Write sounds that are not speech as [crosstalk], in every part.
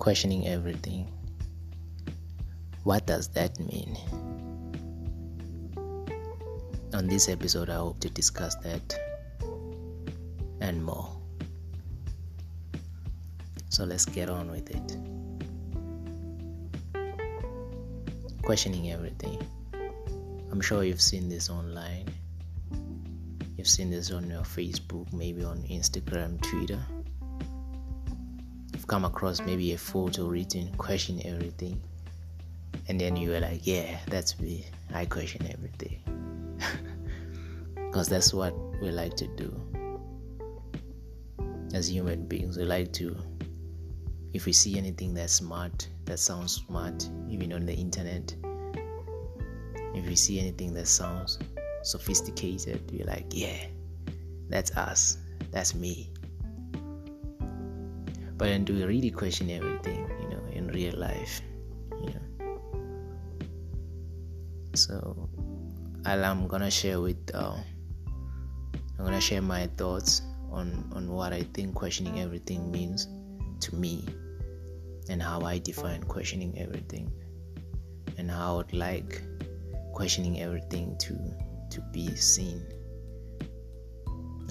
questioning everything. What does that mean? On this episode, I hope to discuss that and more. So let's get on with it. Questioning everything. I'm sure you've seen this online. You've seen this on your Facebook, maybe on Instagram, Twitter come across maybe a photo written question everything. And then you were like yeah that's me. I question everything. [laughs] Because that's what we like to do. As human beings we like to if we see anything that's smart that sounds smart even on the internet if we see anything that sounds sophisticated we're like yeah that's us. That's me but then do we really question everything you know in real life? You know so i'm gonna share with uh, i'm gonna share my thoughts on on what i think questioning everything means to me and how i define questioning everything and how i'd like questioning everything to to be seen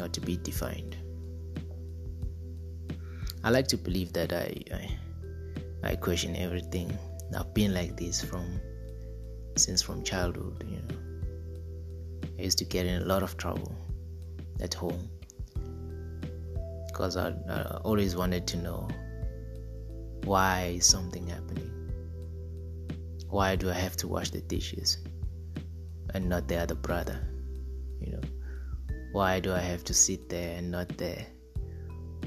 or to be defined I like to believe that I, I, I question everything. I've been like this from since from childhood. You know, I used to get in a lot of trouble at home because I, I always wanted to know why is something happening. Why do I have to wash the dishes and not the other brother? You know, why do I have to sit there and not there?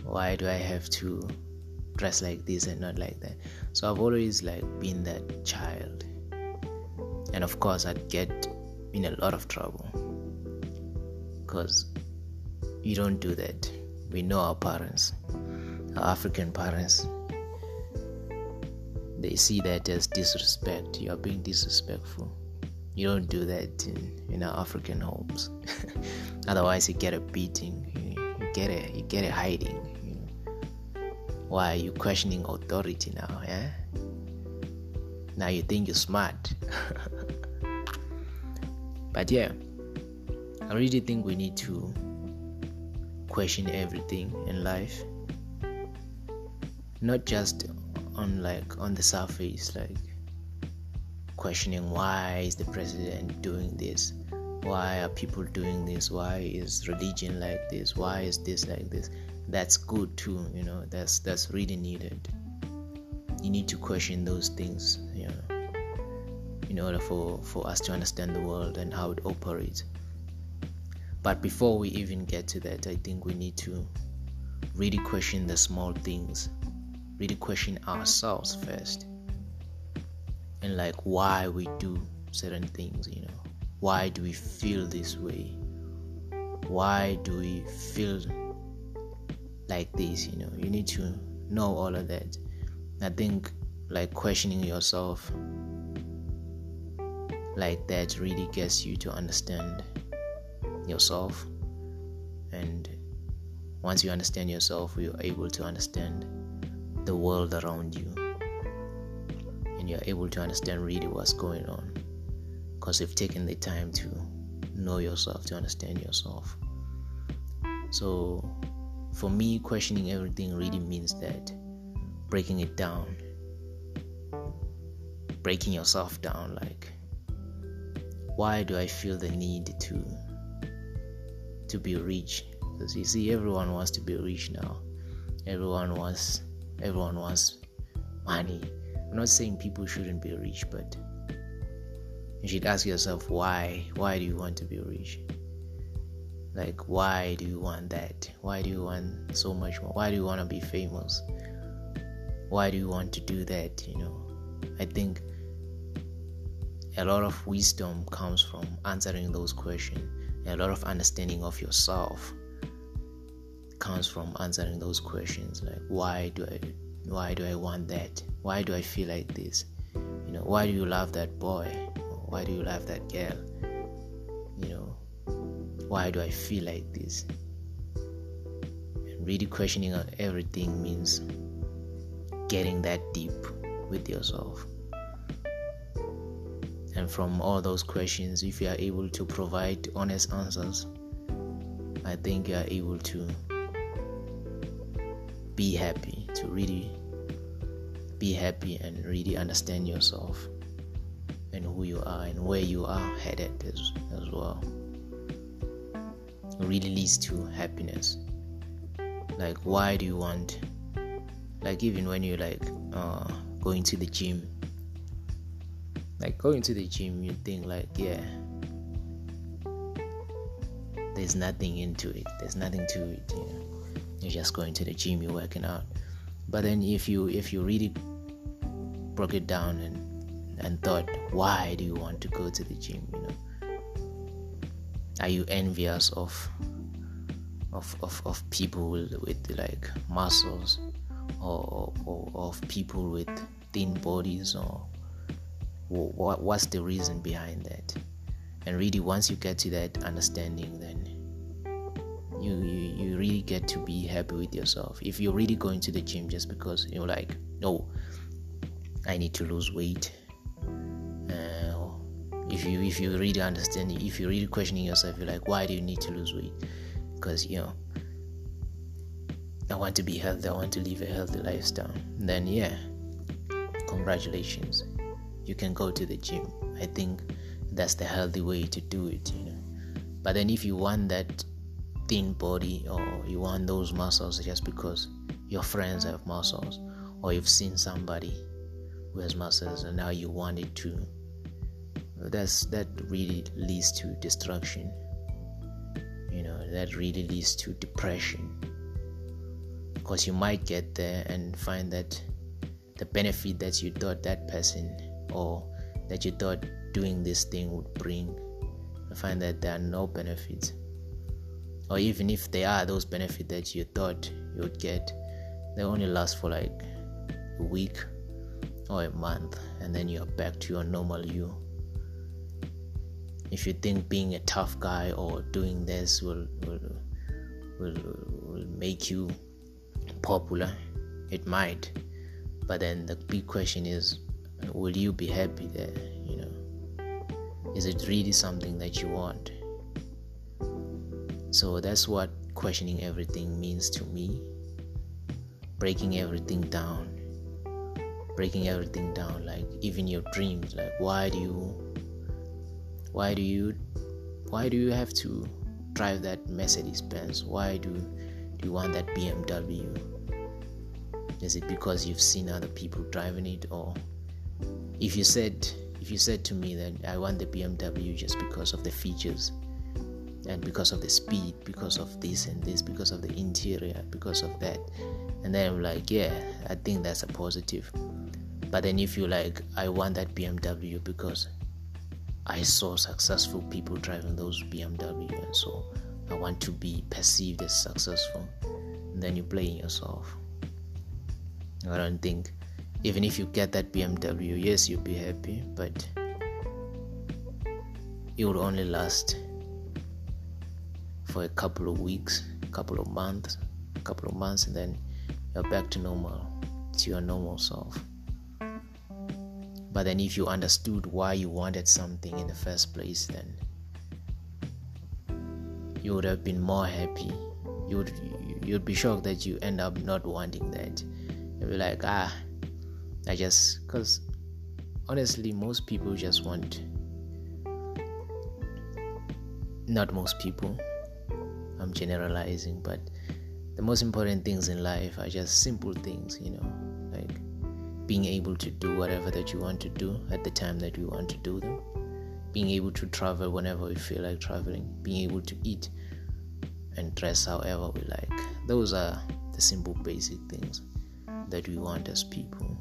Why do i have to dress like this and not like that? So i've always like been that child. And of course i'd get in a lot of trouble. Because you don't do that. We know our parents our african parents. They see that as disrespect. You are being disrespectful. You don't do that in, in our african homes. [laughs] Otherwise you get a beating get it you get it hiding you, why are you questioning authority now? yeah Now you think you're smart. [laughs] but yeah, I really think we need to question everything in life. Not just on like on the surface, like questioning why is the president doing this? Why are people doing this? Why is religion like this? Why is this like this? that's good too you know that's that's really needed you need to question those things you know in order for for us to understand the world and how it operates but before we even get to that i think we need to really question the small things really question ourselves first and like why we do certain things you know why do we feel this way? Why do we feel like this you know? You need to know all of that. I think like questioning yourself like that really gets you to understand yourself. And once you understand yourself you're able to understand the world around you. And you're able to understand really what's going on because you've taken the time to know yourself to understand yourself so for me, questioning everything really means that breaking it down, breaking yourself down. Like, why do I feel the need to to be rich? Because you see, everyone wants to be rich now. Everyone wants everyone wants money. I'm not saying people shouldn't be rich, but you should ask yourself why. Why do you want to be rich? like why do you want that? Why do you want so much more? Why do you want to be famous? Why do you want to do that you know? I think a lot of wisdom comes from answering those questions. A lot of understanding of yourself comes from answering those questions like why do i why do i want that? Why do i feel like this? You know why do you love that boy why do you love that girl you know why do I feel like this? And really questioning on everything means getting that deep with yourself. And from all those questions, if you are able to provide honest answers, I think you are able to be happy, to really be happy and really understand yourself and who you are and where you are headed as, as well. Really leads to happiness. Like, why do you want, like, even when you're like uh, going to the gym, like going to the gym, you think, like, yeah, there's nothing into it, there's nothing to it, you know. You're just going to the gym, you're working out. But then if you if you really broke it down and and thought, why do you want to go to the gym? You know, are you envious of of of, of people with, like muscles, or, or, of people with thin bodies, or what what's the reason behind that? And really, once you get to that understanding, then you, you you really get to be happy with yourself. If you're really going to the gym just because you're like, no, I need to lose weight. If you if you really understand, if you're really questioning yourself, you're like, why do you need to lose weight? Because you know, I want to be healthy. I want to live a healthy lifestyle. Then yeah, congratulations, you can go to the gym. I think that's the healthy way to do it. You know, but then if you want that thin body or you want those muscles just because your friends have muscles or you've seen somebody who has muscles and now you want it to Uh, that's that really leads to destruction. You know that really leads to depression. Because you might get there and find that the benefit that you thought that person or that you thought doing this thing would bring you find that there are no benefits. Or even if there are those benefits that you thought you would get they only last for like a week or a month and then you're back to your normal you if you think being a tough guy or doing this will will will, will make you popular it might. But then the big question is will you be happy there you know? Is it really something that you want? So that's what questioning everything means to me. Breaking everything down. Breaking everything down like even your dreams like why do you why do you why do you have to drive that mercedes benz? Why do do you want that bmw is it because you've seen other people driving it or if you said if you said to me that i want the bmw just because of the features and because of the speed because of this and this because of the interior because of that and then i'm like yeah i think that's a positive. But then if you like, I want that BMW because I saw successful people driving those BMW, and so I want to be perceived as successful. And then you blame yourself. I don't think, even if you get that BMW, yes, you'll be happy, but it will only last for a couple of weeks, a couple of months, a couple of months, and then you're back to normal, to your normal self. But then, if you understood why you wanted something in the first place, then you would have been more happy. You would you'd be shocked that you end up not wanting that. You'd be like, ah, I just because honestly, most people just want. Not most people. I'm generalizing, but the most important things in life are just simple things, you know being able to do whatever that you want to do at the time that you want to do them, being able to travel whenever we feel like traveling, being able to eat and dress however we like. Those are the simple, basic things that we want as people.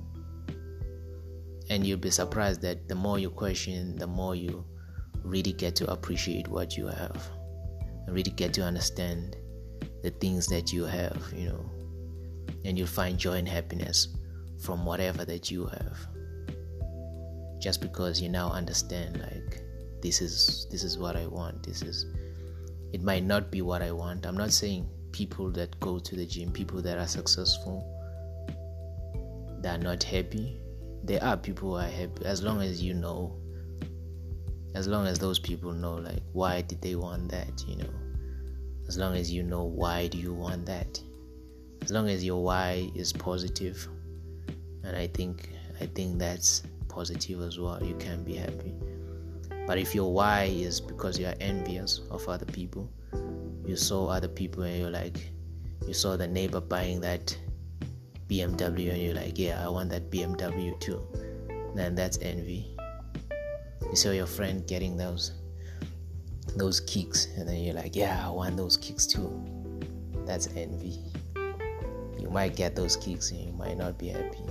And you'll be surprised that the more you question, the more you really get to appreciate what you have. Really get to understand the things that you have, you know, and you'll find joy and happiness from whatever that you have just because you now understand like this is this is what i want this is it might not be what i want i'm not saying people that go to the gym people that are successful that are not happy. There are people who are happy as long as you know as long as those people know like why did they want that, you know. As long as you know why do you want that. As long as your why is positive and I think I think that's positive as well. You can be happy. But if your why is because you are envious of other people, you saw other people and you're like, you saw the neighbor buying that BMW and you're like, yeah, I want that BMW too. Then that's envy. You saw your friend getting those those kicks and then you're like, yeah, I want those kicks too. That's envy. You might get those kicks and you might not be happy.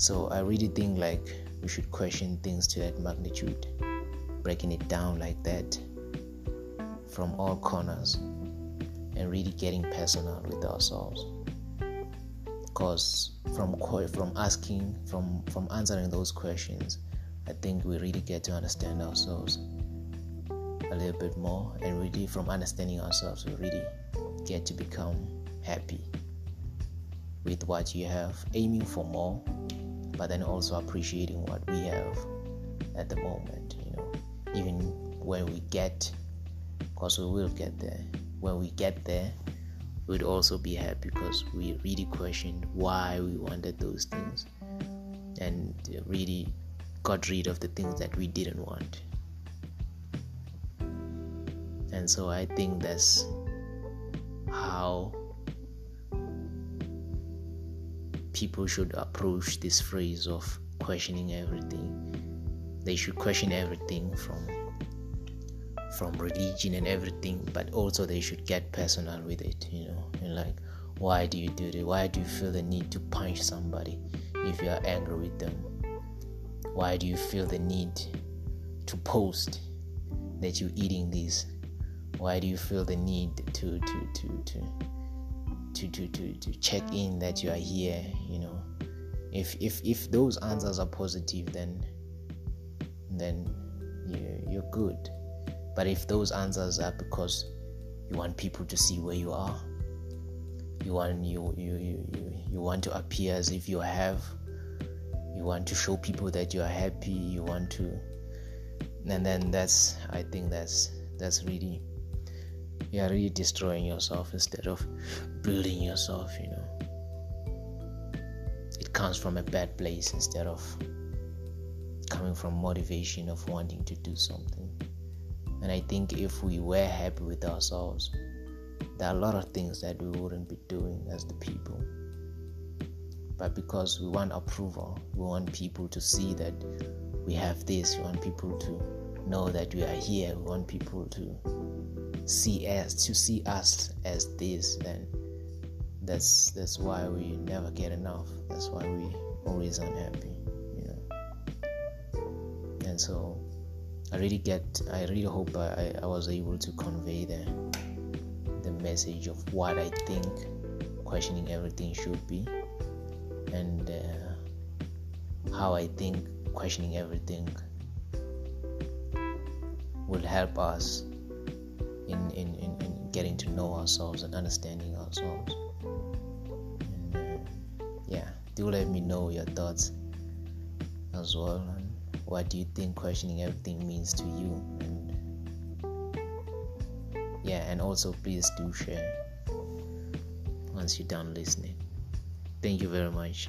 So I really think like we should question things to that magnitude, breaking it down like that from all corners and really getting personal with ourselves. Because from from asking, from from answering those questions, I think we really get to understand ourselves a little bit more, and really from understanding ourselves, we really get to become happy with what you have, aiming for more but then also appreciating what we have at the moment, you know, even when we get, because we will get there, when we get there, we'd also be happy because we really questioned why we wanted those things and really got rid of the things that we didn't want. And so I think that's how people should approach this phrase of questioning everything. They should question everything from from religion and everything, but also they should get personal with it, you know. And like, why do you do this? Why do you feel the need to punch somebody if you are angry with them? Why do you feel the need to post that you're eating this? Why do you feel the need to to to to to, to, to, to check in that you are here you know. If if if those answers are positive then then you, you're good. But if those answers are because you want people to see where you are you want you you, you, you, want to appear as if you have you want to show people that you are happy you want to and then that's i think that's that's really you are really destroying yourself instead of building yourself you know. It comes from a bad place instead of coming from motivation of wanting to do something. And i think if we were happy with ourselves there are a lot of things that we wouldn't be doing as the people. But because we want approval we want people to see that we have this we want people to know that we are here we want people to see us to see us as this then that's that's why we never get enough. That's why we always unhappy you know. And so i really get i really hope i, I was able to convey the the message of what i think questioning everything should be and uh, how i think questioning everything will help us in, in, in, in getting to know ourselves and understanding ourselves. And uh, yeah, do let me know your thoughts as well. And what do you think questioning everything means to you? And yeah, and also please do share once you're done listening. Thank you very much.